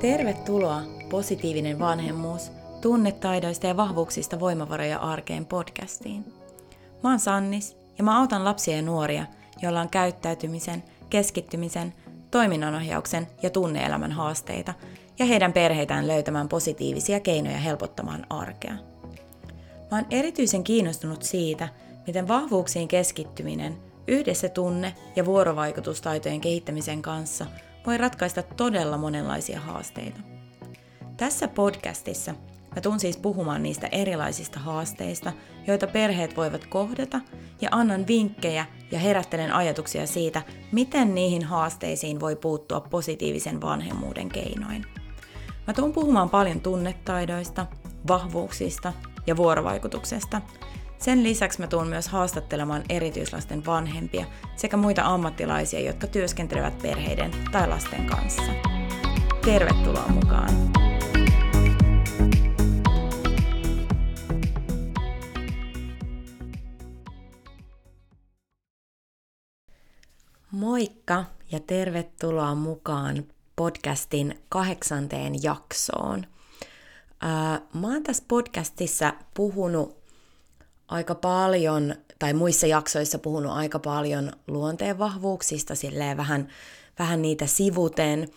Tervetuloa Positiivinen vanhemmuus, tunnetaidoista ja vahvuuksista voimavaroja arkeen podcastiin. Mä oon Sannis ja mä autan lapsia ja nuoria, joilla on käyttäytymisen, keskittymisen, toiminnanohjauksen ja tunneelämän haasteita ja heidän perheitään löytämään positiivisia keinoja helpottamaan arkea. Mä oon erityisen kiinnostunut siitä, miten vahvuuksiin keskittyminen yhdessä tunne- ja vuorovaikutustaitojen kehittämisen kanssa voi ratkaista todella monenlaisia haasteita. Tässä podcastissa mä tuun siis puhumaan niistä erilaisista haasteista, joita perheet voivat kohdata, ja annan vinkkejä ja herättelen ajatuksia siitä, miten niihin haasteisiin voi puuttua positiivisen vanhemmuuden keinoin. Mä tuun puhumaan paljon tunnetaidoista, vahvuuksista ja vuorovaikutuksesta. Sen lisäksi mä tuun myös haastattelemaan erityislasten vanhempia sekä muita ammattilaisia, jotka työskentelevät perheiden tai lasten kanssa. Tervetuloa mukaan! Moikka ja tervetuloa mukaan podcastin kahdeksanteen jaksoon. Mä oon tässä podcastissa puhunut aika paljon, tai muissa jaksoissa puhunut aika paljon luonteen vahvuuksista, silleen vähän, vähän niitä sivuten,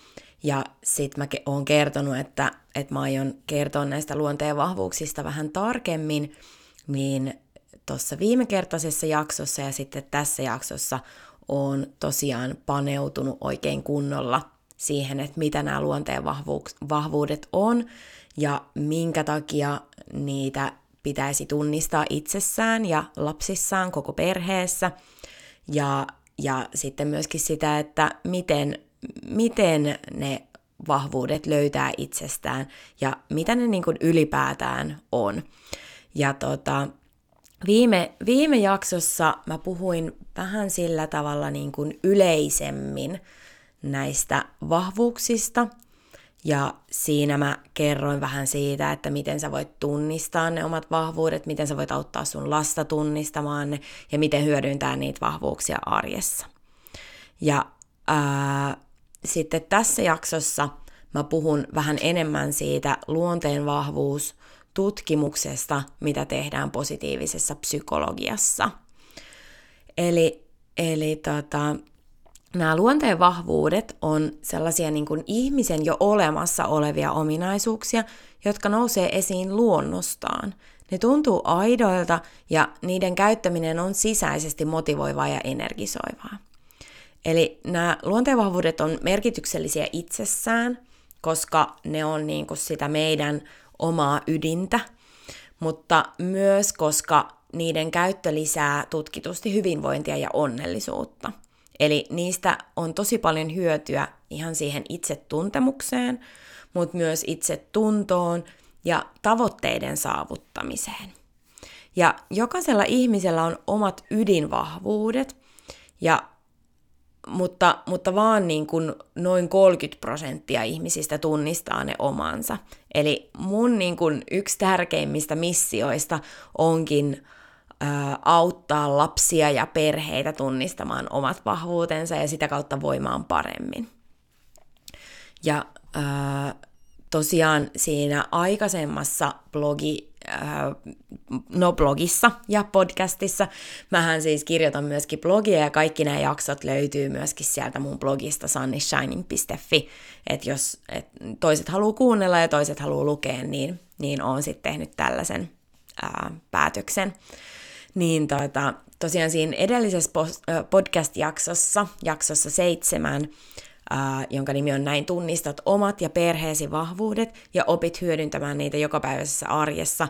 ja sit mä oon kertonut, että, että mä aion kertoa näistä luonteen vahvuuksista vähän tarkemmin, niin tuossa viimekertaisessa jaksossa ja sitten tässä jaksossa on tosiaan paneutunut oikein kunnolla siihen, että mitä nämä luonteen vahvuudet on ja minkä takia niitä pitäisi tunnistaa itsessään ja lapsissaan koko perheessä. Ja, ja sitten myöskin sitä, että miten, miten ne vahvuudet löytää itsestään ja mitä ne niin ylipäätään on. Ja tota, viime, viime jaksossa mä puhuin vähän sillä tavalla niin yleisemmin näistä vahvuuksista – ja siinä mä kerroin vähän siitä, että miten sä voit tunnistaa ne omat vahvuudet, miten sä voit auttaa sun lasta tunnistamaan ne ja miten hyödyntää niitä vahvuuksia arjessa. Ja ää, sitten tässä jaksossa mä puhun vähän enemmän siitä luonteen vahvuus tutkimuksesta, mitä tehdään positiivisessa psykologiassa. Eli, eli tota, nämä luonteen vahvuudet on sellaisia niin kuin ihmisen jo olemassa olevia ominaisuuksia, jotka nousee esiin luonnostaan. Ne tuntuu aidoilta ja niiden käyttäminen on sisäisesti motivoivaa ja energisoivaa. Eli nämä luonteenvahvuudet on merkityksellisiä itsessään, koska ne on niin kuin sitä meidän omaa ydintä, mutta myös koska niiden käyttö lisää tutkitusti hyvinvointia ja onnellisuutta – Eli niistä on tosi paljon hyötyä ihan siihen itse tuntemukseen, mutta myös itse tuntoon ja tavoitteiden saavuttamiseen. Ja jokaisella ihmisellä on omat ydinvahvuudet, ja, mutta, mutta vaan niin kuin noin 30 prosenttia ihmisistä tunnistaa ne omansa. Eli mun niin kuin yksi tärkeimmistä missioista onkin auttaa lapsia ja perheitä tunnistamaan omat vahvuutensa ja sitä kautta voimaan paremmin. Ja tosiaan siinä aikaisemmassa blogi, no blogissa ja podcastissa, mähän siis kirjoitan myöskin blogia ja kaikki nämä jaksot löytyy myöskin sieltä mun blogista sunnishining.fi, että jos et toiset haluaa kuunnella ja toiset haluaa lukea, niin, niin oon sitten tehnyt tällaisen ää, päätöksen. Niin tota, tosiaan siinä edellisessä podcast-jaksossa, jaksossa seitsemän, ää, jonka nimi on Näin tunnistat omat ja perheesi vahvuudet ja opit hyödyntämään niitä jokapäiväisessä arjessa,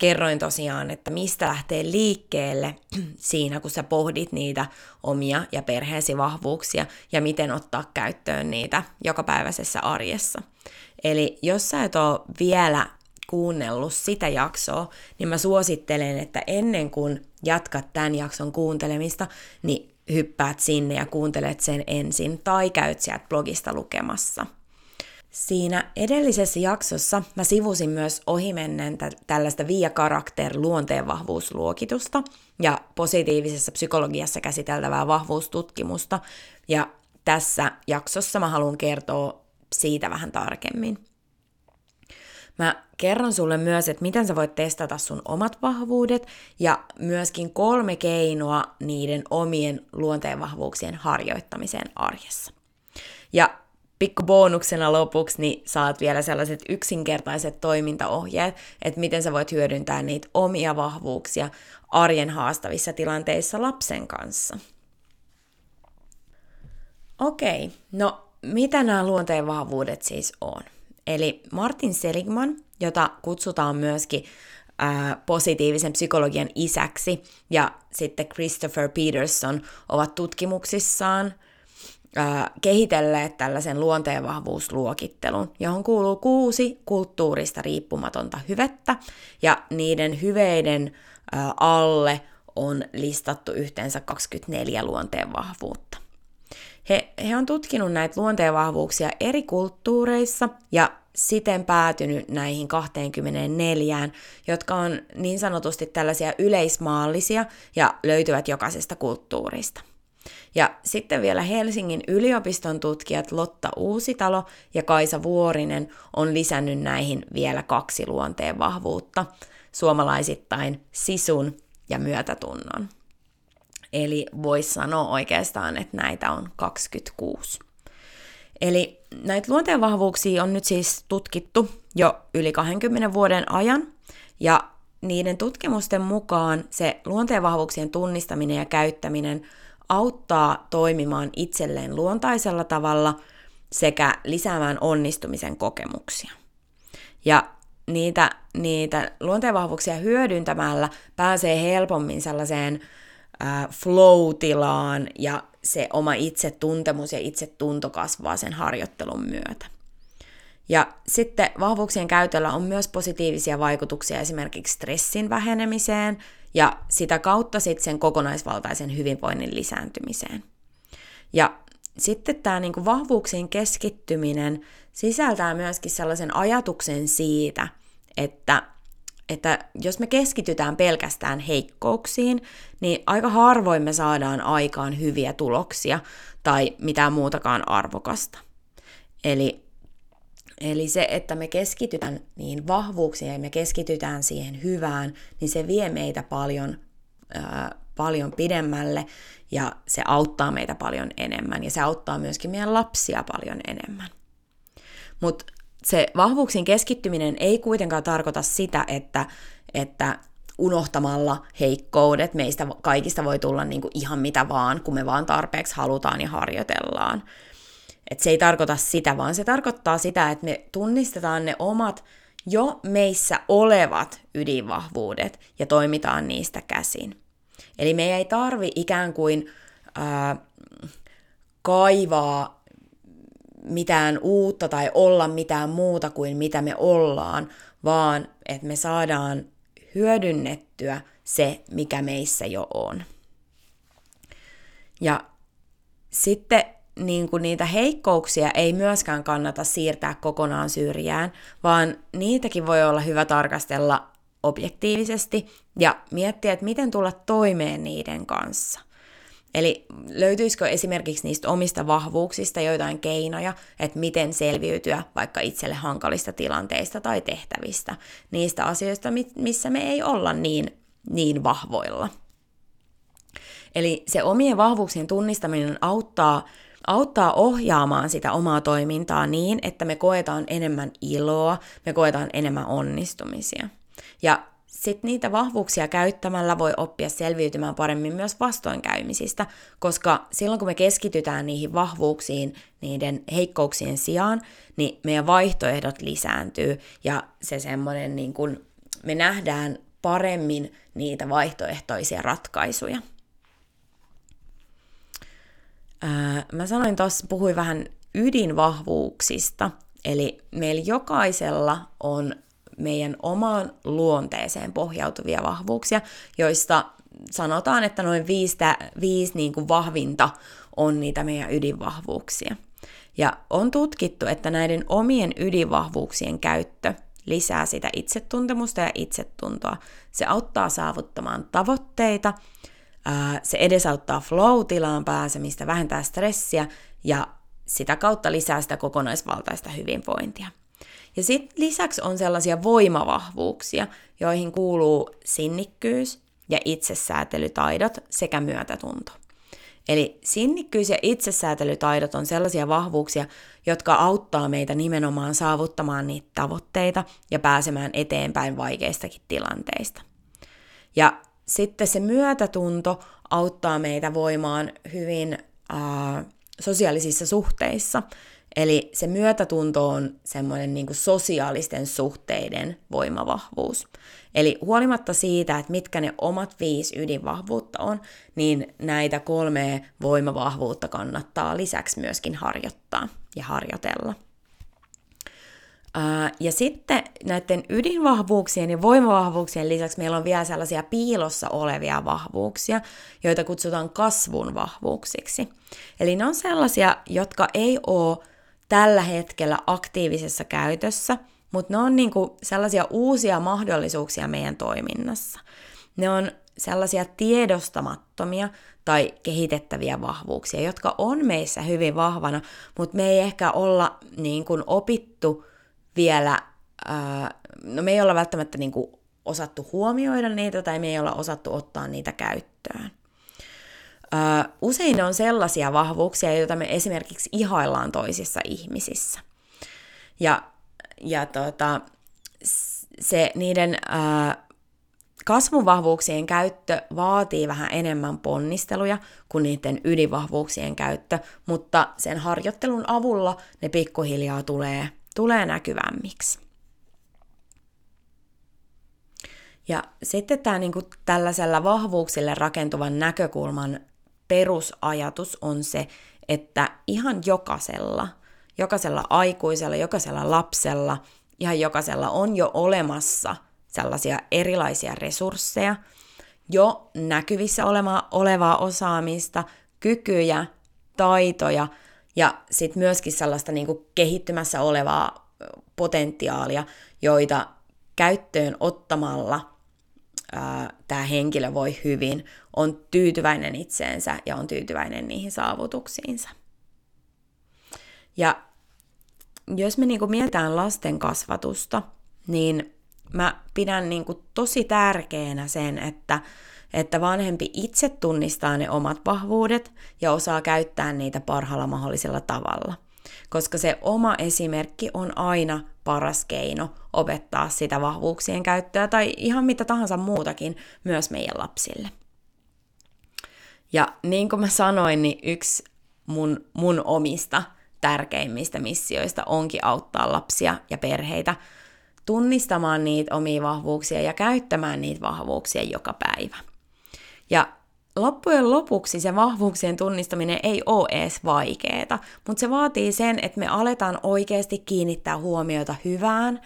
kerroin tosiaan, että mistä lähtee liikkeelle siinä, kun sä pohdit niitä omia ja perheesi vahvuuksia ja miten ottaa käyttöön niitä jokapäiväisessä arjessa. Eli jos sä et ole vielä kuunnellut sitä jaksoa, niin mä suosittelen, että ennen kuin jatkat tämän jakson kuuntelemista, niin hyppäät sinne ja kuuntelet sen ensin tai käyt sieltä blogista lukemassa. Siinä edellisessä jaksossa mä sivusin myös ohimennen tä- tällaista via karakter luonteenvahvuusluokitusta ja positiivisessa psykologiassa käsiteltävää vahvuustutkimusta. Ja tässä jaksossa mä haluan kertoa siitä vähän tarkemmin. Mä kerron sulle myös, että miten sä voit testata sun omat vahvuudet ja myöskin kolme keinoa niiden omien luonteenvahvuuksien harjoittamiseen arjessa. Ja pikku bonuksena lopuksi, niin saat vielä sellaiset yksinkertaiset toimintaohjeet, että miten sä voit hyödyntää niitä omia vahvuuksia arjen haastavissa tilanteissa lapsen kanssa. Okei, no mitä nämä luonteen vahvuudet siis on? Eli Martin Seligman, jota kutsutaan myöskin positiivisen psykologian isäksi, ja sitten Christopher Peterson ovat tutkimuksissaan kehitelleet tällaisen luonteenvahvuusluokittelun, johon kuuluu kuusi kulttuurista riippumatonta hyvettä, ja niiden hyveiden alle on listattu yhteensä 24 luonteenvahvuutta. He, he on tutkinut näitä luonteenvahvuuksia eri kulttuureissa ja siten päätynyt näihin 24, jotka on niin sanotusti tällaisia yleismaallisia ja löytyvät jokaisesta kulttuurista. Ja sitten vielä Helsingin yliopiston tutkijat Lotta Uusitalo ja Kaisa Vuorinen on lisännyt näihin vielä kaksi luonteen vahvuutta, suomalaisittain sisun ja myötätunnon. Eli voisi sanoa oikeastaan, että näitä on 26. Eli näitä luonteenvahvuuksia on nyt siis tutkittu jo yli 20 vuoden ajan, ja niiden tutkimusten mukaan se luonteenvahvuuksien tunnistaminen ja käyttäminen auttaa toimimaan itselleen luontaisella tavalla sekä lisäämään onnistumisen kokemuksia. Ja niitä, niitä luonteenvahvuuksia hyödyntämällä pääsee helpommin sellaiseen äh, flow-tilaan ja se oma itsetuntemus ja itsetunto kasvaa sen harjoittelun myötä. Ja sitten vahvuuksien käytöllä on myös positiivisia vaikutuksia esimerkiksi stressin vähenemiseen ja sitä kautta sitten sen kokonaisvaltaisen hyvinvoinnin lisääntymiseen. Ja sitten tämä niinku vahvuuksien keskittyminen sisältää myöskin sellaisen ajatuksen siitä, että että jos me keskitytään pelkästään heikkouksiin, niin aika harvoin me saadaan aikaan hyviä tuloksia tai mitään muutakaan arvokasta. Eli, eli se, että me keskitytään niin vahvuuksiin ja me keskitytään siihen hyvään, niin se vie meitä paljon, ää, paljon pidemmälle ja se auttaa meitä paljon enemmän ja se auttaa myöskin meidän lapsia paljon enemmän. Mutta se vahvuuksiin keskittyminen ei kuitenkaan tarkoita sitä, että, että unohtamalla heikkoudet meistä kaikista voi tulla niin kuin ihan mitä vaan, kun me vaan tarpeeksi halutaan ja harjoitellaan. Et se ei tarkoita sitä, vaan se tarkoittaa sitä, että me tunnistetaan ne omat jo meissä olevat ydinvahvuudet ja toimitaan niistä käsin. Eli me ei tarvi ikään kuin ää, kaivaa mitään uutta tai olla mitään muuta kuin mitä me ollaan, vaan että me saadaan hyödynnettyä se, mikä meissä jo on. Ja sitten niin kuin niitä heikkouksia ei myöskään kannata siirtää kokonaan syrjään, vaan niitäkin voi olla hyvä tarkastella objektiivisesti ja miettiä, että miten tulla toimeen niiden kanssa. Eli löytyisikö esimerkiksi niistä omista vahvuuksista joitain keinoja, että miten selviytyä vaikka itselle hankalista tilanteista tai tehtävistä, niistä asioista, missä me ei olla niin, niin vahvoilla. Eli se omien vahvuuksien tunnistaminen auttaa, auttaa ohjaamaan sitä omaa toimintaa niin, että me koetaan enemmän iloa, me koetaan enemmän onnistumisia. Ja sitten niitä vahvuuksia käyttämällä voi oppia selviytymään paremmin myös vastoinkäymisistä, koska silloin kun me keskitytään niihin vahvuuksiin niiden heikkouksien sijaan, niin meidän vaihtoehdot lisääntyy ja se semmoinen niin kun me nähdään paremmin niitä vaihtoehtoisia ratkaisuja. Mä sanoin tuossa, puhuin vähän ydinvahvuuksista, eli meillä jokaisella on meidän omaan luonteeseen pohjautuvia vahvuuksia, joista sanotaan, että noin viisi, viisi niin kuin vahvinta on niitä meidän ydinvahvuuksia. Ja on tutkittu, että näiden omien ydinvahvuuksien käyttö lisää sitä itsetuntemusta ja itsetuntoa. Se auttaa saavuttamaan tavoitteita, se edesauttaa flow-tilaan pääsemistä, vähentää stressiä ja sitä kautta lisää sitä kokonaisvaltaista hyvinvointia. Ja sitten lisäksi on sellaisia voimavahvuuksia, joihin kuuluu sinnikkyys ja itsesäätelytaidot sekä myötätunto. Eli sinnikkyys ja itsesäätelytaidot on sellaisia vahvuuksia, jotka auttaa meitä nimenomaan saavuttamaan niitä tavoitteita ja pääsemään eteenpäin vaikeistakin tilanteista. Ja sitten se myötätunto auttaa meitä voimaan hyvin äh, sosiaalisissa suhteissa. Eli se myötätunto on semmoinen niin kuin sosiaalisten suhteiden voimavahvuus. Eli huolimatta siitä, että mitkä ne omat viisi ydinvahvuutta on, niin näitä kolmea voimavahvuutta kannattaa lisäksi myöskin harjoittaa ja harjoitella. Ja sitten näiden ydinvahvuuksien ja voimavahvuuksien lisäksi meillä on vielä sellaisia piilossa olevia vahvuuksia, joita kutsutaan kasvun vahvuuksiksi. Eli ne on sellaisia, jotka ei ole tällä hetkellä aktiivisessa käytössä, mutta ne on niinku sellaisia uusia mahdollisuuksia meidän toiminnassa. Ne on sellaisia tiedostamattomia tai kehitettäviä vahvuuksia, jotka on meissä hyvin vahvana, mutta me ei ehkä olla niin kuin opittu vielä, no me ei olla välttämättä niin kuin osattu huomioida niitä tai me ei olla osattu ottaa niitä käyttöön. Usein ne on sellaisia vahvuuksia, joita me esimerkiksi ihaillaan toisissa ihmisissä. Ja, ja tota, se niiden ää, kasvuvahvuuksien käyttö vaatii vähän enemmän ponnisteluja kuin niiden ydinvahvuuksien käyttö, mutta sen harjoittelun avulla ne pikkuhiljaa tulee tulee näkyvämmiksi. Ja sitten tämä niin kuin tällaisella vahvuuksille rakentuvan näkökulman perusajatus on se, että ihan jokaisella, jokaisella aikuisella, jokaisella lapsella, ihan jokaisella on jo olemassa sellaisia erilaisia resursseja, jo näkyvissä oleva, olevaa osaamista, kykyjä, taitoja – ja sitten myöskin sellaista niin kuin kehittymässä olevaa potentiaalia, joita käyttöön ottamalla tämä henkilö voi hyvin, on tyytyväinen itseensä ja on tyytyväinen niihin saavutuksiinsa. Ja jos me niinku mietitään lasten kasvatusta, niin mä pidän niinku tosi tärkeänä sen, että että vanhempi itse tunnistaa ne omat vahvuudet ja osaa käyttää niitä parhaalla mahdollisella tavalla. Koska se oma esimerkki on aina paras keino opettaa sitä vahvuuksien käyttöä tai ihan mitä tahansa muutakin myös meidän lapsille. Ja niin kuin mä sanoin, niin yksi mun, mun omista tärkeimmistä missioista onkin auttaa lapsia ja perheitä tunnistamaan niitä omia vahvuuksia ja käyttämään niitä vahvuuksia joka päivä. Ja loppujen lopuksi se vahvuuksien tunnistaminen ei ole edes vaikeeta, mutta se vaatii sen, että me aletaan oikeasti kiinnittää huomiota hyvään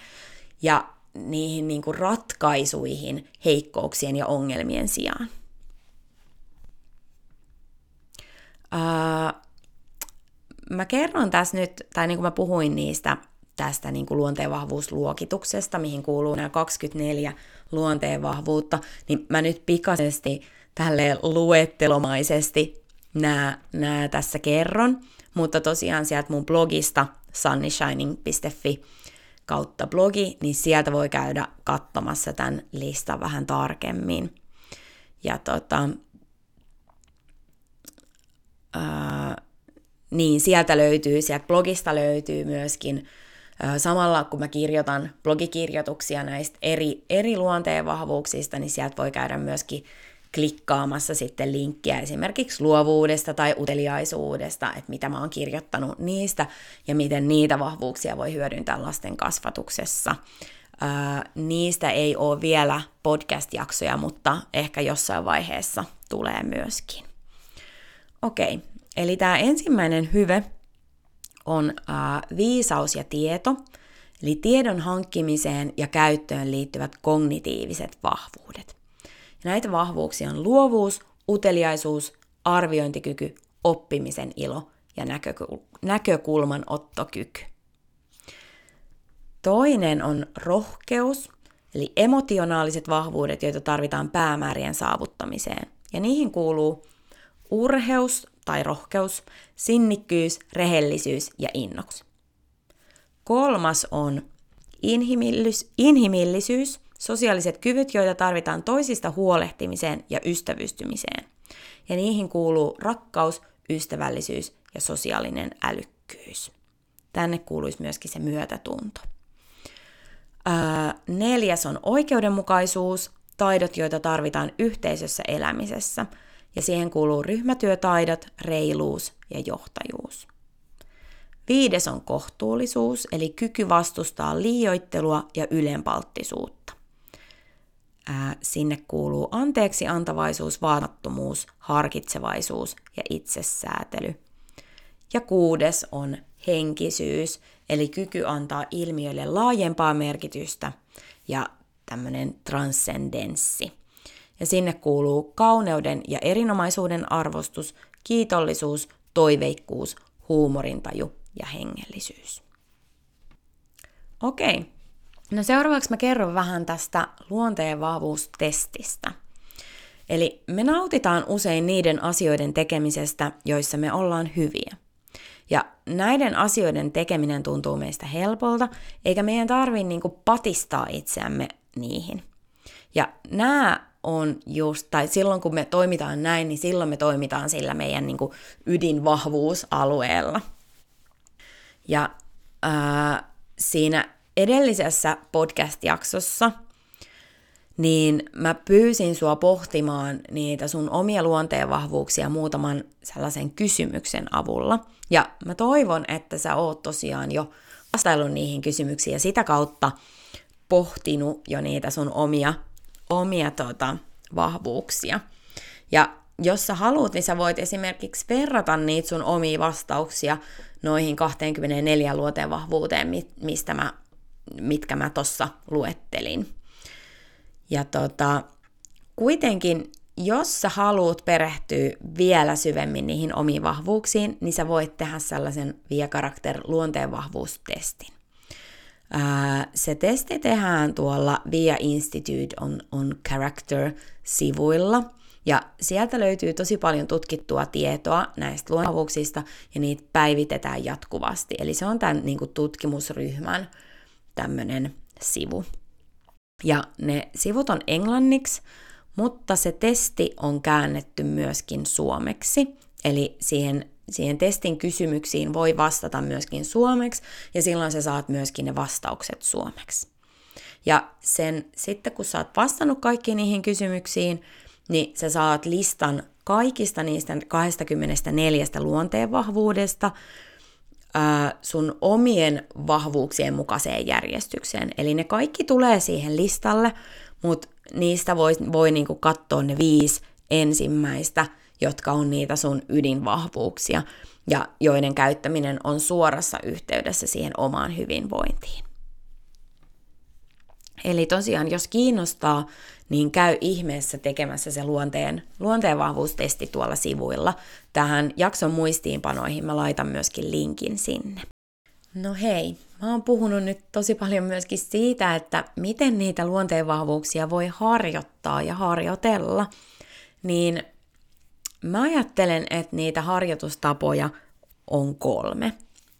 ja niihin niin kuin ratkaisuihin heikkouksien ja ongelmien sijaan. Uh, mä kerron tässä nyt, tai niin kuin mä puhuin niistä tästä niin kuin luonteenvahvuusluokituksesta, mihin kuuluu nämä 24 luonteenvahvuutta, niin mä nyt pikaisesti tälle luettelomaisesti nämä, nämä tässä kerron, mutta tosiaan sieltä mun blogista sunnyshining.fi kautta blogi, niin sieltä voi käydä katsomassa tämän listan vähän tarkemmin. Ja tota, ää, niin sieltä löytyy, sieltä blogista löytyy myöskin samalla kun mä kirjoitan blogikirjoituksia näistä eri, eri luonteen vahvuuksista, niin sieltä voi käydä myöskin klikkaamassa sitten linkkiä esimerkiksi luovuudesta tai uteliaisuudesta, että mitä mä oon kirjoittanut niistä ja miten niitä vahvuuksia voi hyödyntää lasten kasvatuksessa. Ää, niistä ei ole vielä podcast-jaksoja, mutta ehkä jossain vaiheessa tulee myöskin. Okei, okay. eli tämä ensimmäinen hyve on ää, viisaus ja tieto, eli tiedon hankkimiseen ja käyttöön liittyvät kognitiiviset vahvuudet. Ja näitä vahvuuksia on luovuus, uteliaisuus, arviointikyky, oppimisen ilo ja näkökulman ottokyky. Toinen on rohkeus, eli emotionaaliset vahvuudet, joita tarvitaan päämäärien saavuttamiseen. Ja niihin kuuluu urheus, tai rohkeus, sinnikkyys, rehellisyys ja innokus. Kolmas on inhimillisyys, sosiaaliset kyvyt, joita tarvitaan toisista huolehtimiseen ja ystävystymiseen. Ja niihin kuuluu rakkaus, ystävällisyys ja sosiaalinen älykkyys. Tänne kuuluisi myöskin se myötätunto. Öö, neljäs on oikeudenmukaisuus, taidot, joita tarvitaan yhteisössä elämisessä. Ja siihen kuuluu ryhmätyötaidot, reiluus ja johtajuus. Viides on kohtuullisuus, eli kyky vastustaa liioittelua ja ylenpalttisuutta. Sinne kuuluu anteeksi antavaisuus, vaanattomuus, harkitsevaisuus ja itsesäätely. Ja kuudes on henkisyys, eli kyky antaa ilmiöille laajempaa merkitystä ja tämmöinen transcendenssi. Ja sinne kuuluu kauneuden ja erinomaisuuden arvostus, kiitollisuus, toiveikkuus, huumorintaju ja hengellisyys. Okei, no seuraavaksi mä kerron vähän tästä luonteen vahvuustestistä. Eli me nautitaan usein niiden asioiden tekemisestä, joissa me ollaan hyviä. Ja näiden asioiden tekeminen tuntuu meistä helpolta, eikä meidän tarvitse niinku patistaa itseämme niihin. Ja nämä on just, tai silloin kun me toimitaan näin, niin silloin me toimitaan sillä meidän niinku ydinvahvuusalueella. Ja ää, siinä edellisessä podcast-jaksossa, niin mä pyysin sua pohtimaan niitä sun omia luonteenvahvuuksia muutaman sellaisen kysymyksen avulla. Ja mä toivon, että sä oot tosiaan jo vastaillut niihin kysymyksiin ja sitä kautta pohtinut jo niitä sun omia, omia tota, vahvuuksia. Ja jos sä haluat, niin sä voit esimerkiksi verrata niitä sun omia vastauksia noihin 24 luoteen vahvuuteen, mistä mä, mitkä mä tossa luettelin. Ja tota, kuitenkin, jos sä haluat perehtyä vielä syvemmin niihin omiin vahvuuksiin, niin sä voit tehdä sellaisen Via Karakter luonteenvahvuustestin. se testi tehdään tuolla Via Institute on, on Character-sivuilla – ja sieltä löytyy tosi paljon tutkittua tietoa näistä luontavuuksista ja niitä päivitetään jatkuvasti. Eli se on tämän niin kuin, tutkimusryhmän tämmöinen sivu. Ja ne sivut on englanniksi, mutta se testi on käännetty myöskin suomeksi. Eli siihen, siihen testin kysymyksiin voi vastata myöskin suomeksi, ja silloin sä saat myöskin ne vastaukset suomeksi. Ja sen, sitten kun sä oot vastannut kaikkiin niihin kysymyksiin, niin sä saat listan kaikista niistä 24 luonteen vahvuudesta sun omien vahvuuksien mukaiseen järjestykseen. Eli ne kaikki tulee siihen listalle, mutta niistä voi, voi niinku katsoa ne viisi ensimmäistä, jotka on niitä sun ydinvahvuuksia ja joiden käyttäminen on suorassa yhteydessä siihen omaan hyvinvointiin. Eli tosiaan, jos kiinnostaa, niin käy ihmeessä tekemässä se luonteen, luonteenvahvuustesti tuolla sivuilla. Tähän jakson muistiinpanoihin mä laitan myöskin linkin sinne. No hei, mä oon puhunut nyt tosi paljon myöskin siitä, että miten niitä luonteenvahvuuksia voi harjoittaa ja harjoitella. Niin mä ajattelen, että niitä harjoitustapoja on kolme.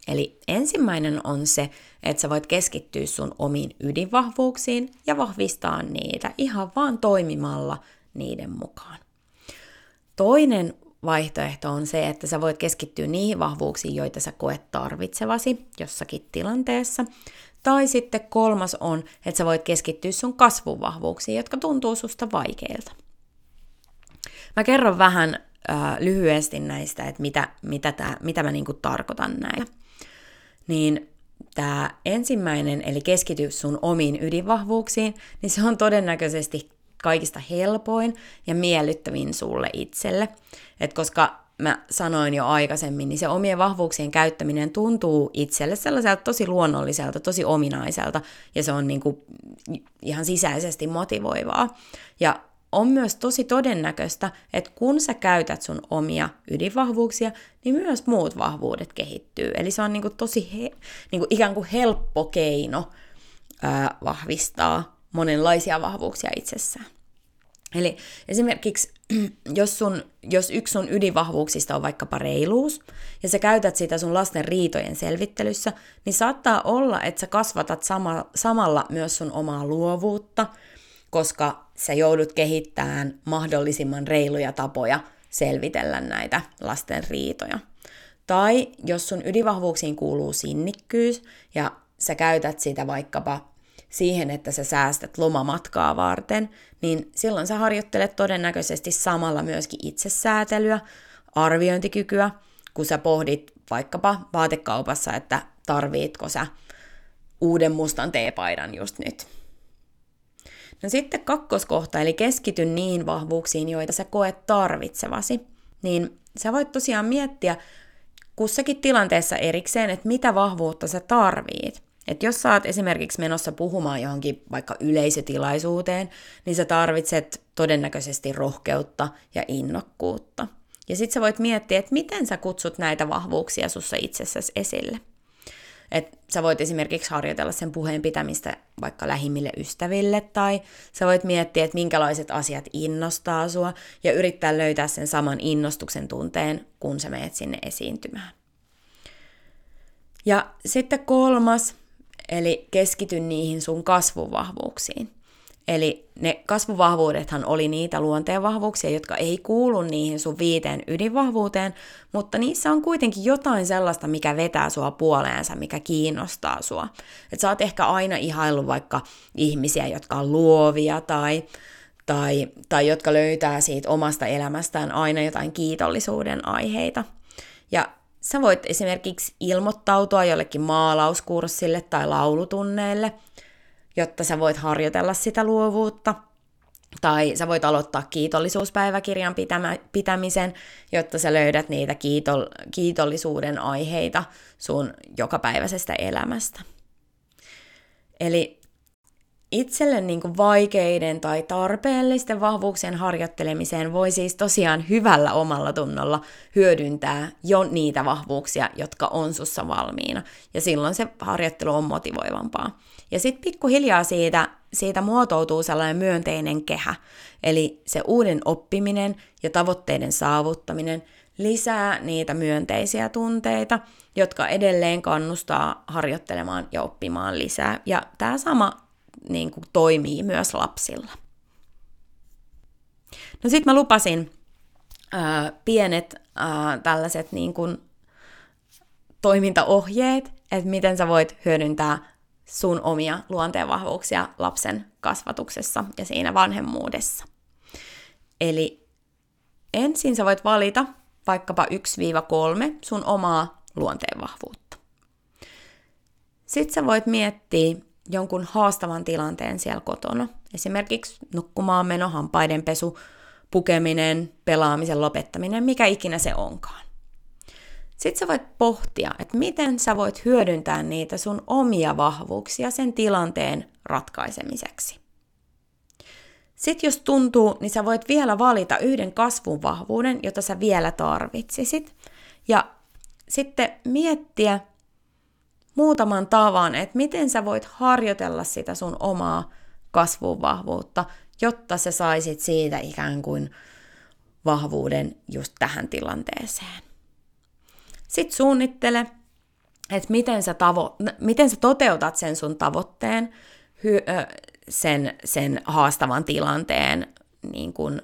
Eli ensimmäinen on se, että sä voit keskittyä sun omiin ydinvahvuuksiin ja vahvistaa niitä ihan vaan toimimalla niiden mukaan. Toinen vaihtoehto on se, että sä voit keskittyä niihin vahvuuksiin, joita sä koet tarvitsevasi jossakin tilanteessa. Tai sitten kolmas on, että sä voit keskittyä sun kasvuvahvuuksiin, jotka tuntuu susta vaikeilta. Mä kerron vähän äh, lyhyesti näistä, että mitä, mitä, tää, mitä mä niinku tarkoitan näillä niin tämä ensimmäinen, eli keskity sun omiin ydinvahvuuksiin, niin se on todennäköisesti kaikista helpoin ja miellyttävin sulle itselle. Et koska mä sanoin jo aikaisemmin, niin se omien vahvuuksien käyttäminen tuntuu itselle sellaiselta tosi luonnolliselta, tosi ominaiselta, ja se on niinku ihan sisäisesti motivoivaa. Ja on myös tosi todennäköistä, että kun sä käytät sun omia ydinvahvuuksia, niin myös muut vahvuudet kehittyy. Eli se on niinku tosi he, niinku ikään kuin helppo keino ää, vahvistaa monenlaisia vahvuuksia itsessään. Eli esimerkiksi, jos, sun, jos yksi sun ydinvahvuuksista on vaikkapa reiluus, ja sä käytät sitä sun lasten riitojen selvittelyssä, niin saattaa olla, että sä kasvatat sama, samalla myös sun omaa luovuutta, koska sä joudut kehittämään mahdollisimman reiluja tapoja selvitellä näitä lasten riitoja. Tai jos sun ydinvahvuuksiin kuuluu sinnikkyys, ja sä käytät sitä vaikkapa siihen, että sä säästät lomamatkaa varten, niin silloin sä harjoittelet todennäköisesti samalla myöskin itsesäätelyä, arviointikykyä, kun sä pohdit vaikkapa vaatekaupassa, että tarviitko sä uuden mustan teepaidan just nyt. No sitten kakkoskohta, eli keskity niihin vahvuuksiin, joita sä koet tarvitsevasi, niin sä voit tosiaan miettiä kussakin tilanteessa erikseen, että mitä vahvuutta sä tarvit. Et jos sä oot esimerkiksi menossa puhumaan johonkin vaikka yleisötilaisuuteen, niin sä tarvitset todennäköisesti rohkeutta ja innokkuutta. Ja sit sä voit miettiä, että miten sä kutsut näitä vahvuuksia sussa itsessäsi esille. Et sä voit esimerkiksi harjoitella sen puheen pitämistä vaikka lähimmille ystäville, tai sä voit miettiä, että minkälaiset asiat innostaa sua, ja yrittää löytää sen saman innostuksen tunteen, kun sä meet sinne esiintymään. Ja sitten kolmas eli keskity niihin sun kasvuvahvuuksiin. Eli ne kasvuvahvuudethan oli niitä luonteenvahvuuksia, jotka ei kuulu niihin sun viiteen ydinvahvuuteen, mutta niissä on kuitenkin jotain sellaista, mikä vetää sua puoleensa, mikä kiinnostaa sua. Et sä oot ehkä aina ihaillut vaikka ihmisiä, jotka on luovia tai, tai, tai jotka löytää siitä omasta elämästään aina jotain kiitollisuuden aiheita. Ja Sä voit esimerkiksi ilmoittautua jollekin maalauskurssille tai laulutunneille, jotta sä voit harjoitella sitä luovuutta. Tai sä voit aloittaa kiitollisuuspäiväkirjan pitämä, pitämisen, jotta sä löydät niitä kiitol, kiitollisuuden aiheita sun jokapäiväisestä elämästä. Eli itselle niin kuin vaikeiden tai tarpeellisten vahvuuksien harjoittelemiseen voi siis tosiaan hyvällä omalla tunnolla hyödyntää jo niitä vahvuuksia, jotka on sussa valmiina. Ja silloin se harjoittelu on motivoivampaa. Ja sitten pikkuhiljaa siitä, siitä muotoutuu sellainen myönteinen kehä. Eli se uuden oppiminen ja tavoitteiden saavuttaminen lisää niitä myönteisiä tunteita, jotka edelleen kannustaa harjoittelemaan ja oppimaan lisää. Ja tämä sama niin kuin toimii myös lapsilla. No sitten mä lupasin ää, pienet ää, tällaiset niin kuin toimintaohjeet, että miten sä voit hyödyntää sun omia luonteenvahvuuksia lapsen kasvatuksessa ja siinä vanhemmuudessa. Eli ensin sä voit valita vaikkapa 1-3 sun omaa luonteenvahvuutta. Sitten sä voit miettiä, jonkun haastavan tilanteen siellä kotona. Esimerkiksi nukkumaan meno, hampaiden pesu, pukeminen, pelaamisen lopettaminen, mikä ikinä se onkaan. Sitten sä voit pohtia, että miten sä voit hyödyntää niitä sun omia vahvuuksia sen tilanteen ratkaisemiseksi. Sitten jos tuntuu, niin sä voit vielä valita yhden kasvun vahvuuden, jota sä vielä tarvitsisit. Ja sitten miettiä, muutaman tavan, että miten sä voit harjoitella sitä sun omaa kasvuvahvuutta, jotta sä saisit siitä ikään kuin vahvuuden just tähän tilanteeseen. Sitten suunnittele, että miten sä, tavo- miten sä toteutat sen sun tavoitteen, hy- sen, sen haastavan tilanteen niin kun,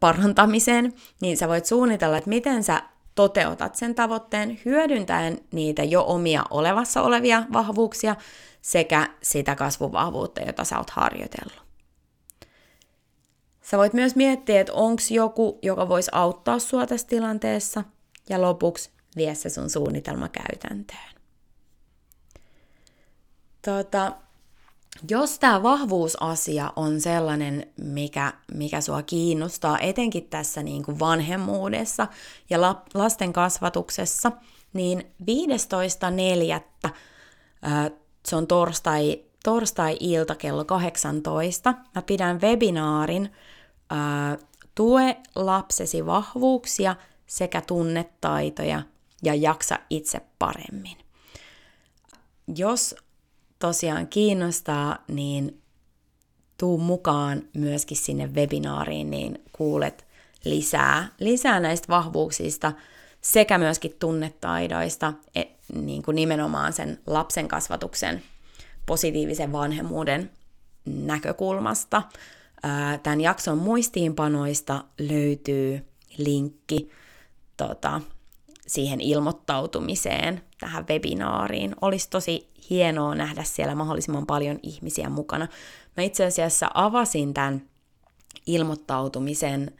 parantamisen, niin sä voit suunnitella, että miten sä toteutat sen tavoitteen hyödyntäen niitä jo omia olevassa olevia vahvuuksia sekä sitä kasvuvahvuutta, jota sä oot harjoitellut. Sä voit myös miettiä, että onko joku, joka voisi auttaa sua tässä tilanteessa, ja lopuksi vie se sun suunnitelma käytäntöön. Tota, jos tämä vahvuusasia on sellainen, mikä, mikä sua kiinnostaa, etenkin tässä niin kuin vanhemmuudessa ja la, lasten kasvatuksessa, niin 15.4. se on torstai, torstai-ilta kello 18. Mä pidän webinaarin Tue lapsesi vahvuuksia sekä tunnetaitoja ja jaksa itse paremmin. Jos tosiaan kiinnostaa, niin tuu mukaan myöskin sinne webinaariin, niin kuulet lisää, lisää näistä vahvuuksista sekä myöskin tunnetaidoista, et, niin kuin nimenomaan sen lapsen kasvatuksen positiivisen vanhemmuuden näkökulmasta. Tämän jakson muistiinpanoista löytyy linkki tota, siihen ilmoittautumiseen tähän webinaariin. Olisi tosi hienoa nähdä siellä mahdollisimman paljon ihmisiä mukana. Mä itse asiassa avasin tämän ilmoittautumisen,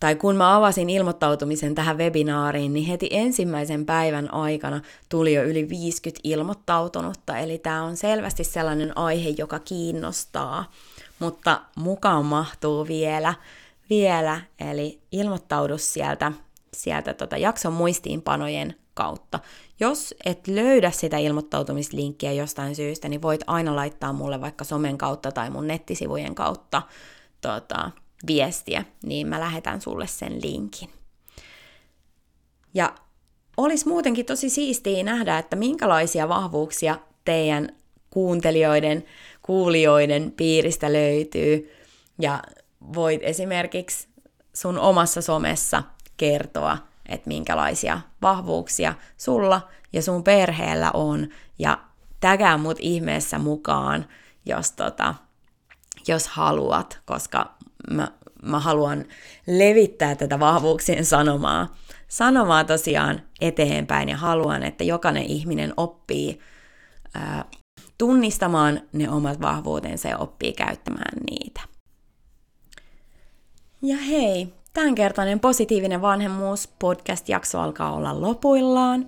tai kun mä avasin ilmoittautumisen tähän webinaariin, niin heti ensimmäisen päivän aikana tuli jo yli 50 ilmoittautunutta, eli tämä on selvästi sellainen aihe, joka kiinnostaa, mutta mukaan mahtuu vielä, vielä eli ilmoittaudu sieltä, sieltä tota jakson muistiinpanojen kautta. Jos et löydä sitä ilmoittautumislinkkiä jostain syystä, niin voit aina laittaa mulle vaikka somen kautta tai mun nettisivujen kautta tota, viestiä, niin mä lähetän sulle sen linkin. Ja olisi muutenkin tosi siistiä nähdä, että minkälaisia vahvuuksia teidän kuuntelijoiden, kuulijoiden piiristä löytyy. Ja voit esimerkiksi sun omassa somessa kertoa, että minkälaisia vahvuuksia sulla ja sun perheellä on, ja tägää mut ihmeessä mukaan, jos, tota, jos haluat, koska mä, mä haluan levittää tätä vahvuuksien sanomaa, sanomaa tosiaan eteenpäin ja haluan, että jokainen ihminen oppii ää, tunnistamaan ne omat vahvuutensa ja oppii käyttämään niitä. Ja hei, Tämänkertainen positiivinen vanhemmuus podcast-jakso alkaa olla lopuillaan.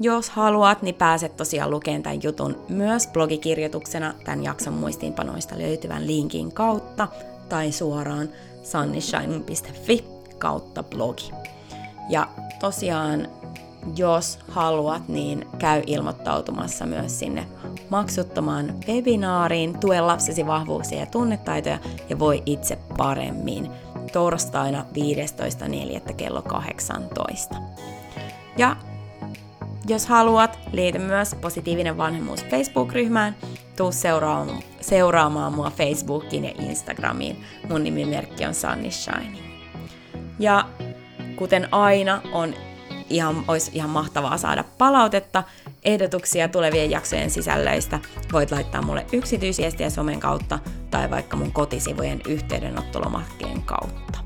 Jos haluat, niin pääset tosiaan lukemaan tämän jutun myös blogikirjoituksena tämän jakson muistiinpanoista löytyvän linkin kautta tai suoraan sunnyshining.fi kautta blogi. Ja tosiaan, jos haluat, niin käy ilmoittautumassa myös sinne maksuttomaan webinaariin Tue lapsesi vahvuuksia ja tunnetaitoja ja voi itse paremmin torstaina 15.4. kello 18. Ja jos haluat, liity myös Positiivinen vanhemmuus Facebook-ryhmään. Tuu seuraamaan, mua Facebookiin ja Instagramiin. Mun nimimerkki on Sunny Shiny. Ja kuten aina, on ihan, olisi ihan mahtavaa saada palautetta, ehdotuksia tulevien jaksojen sisällöistä. Voit laittaa mulle yksityisviestiä somen kautta tai vaikka mun kotisivujen yhteydenottolomakkeen kautta.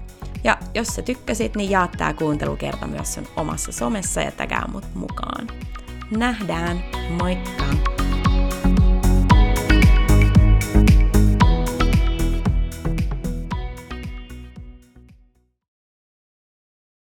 Ja jos sä tykkäsit, niin jaa tää kuuntelukerta myös sun omassa somessa ja tägää mut mukaan. Nähdään, moikka!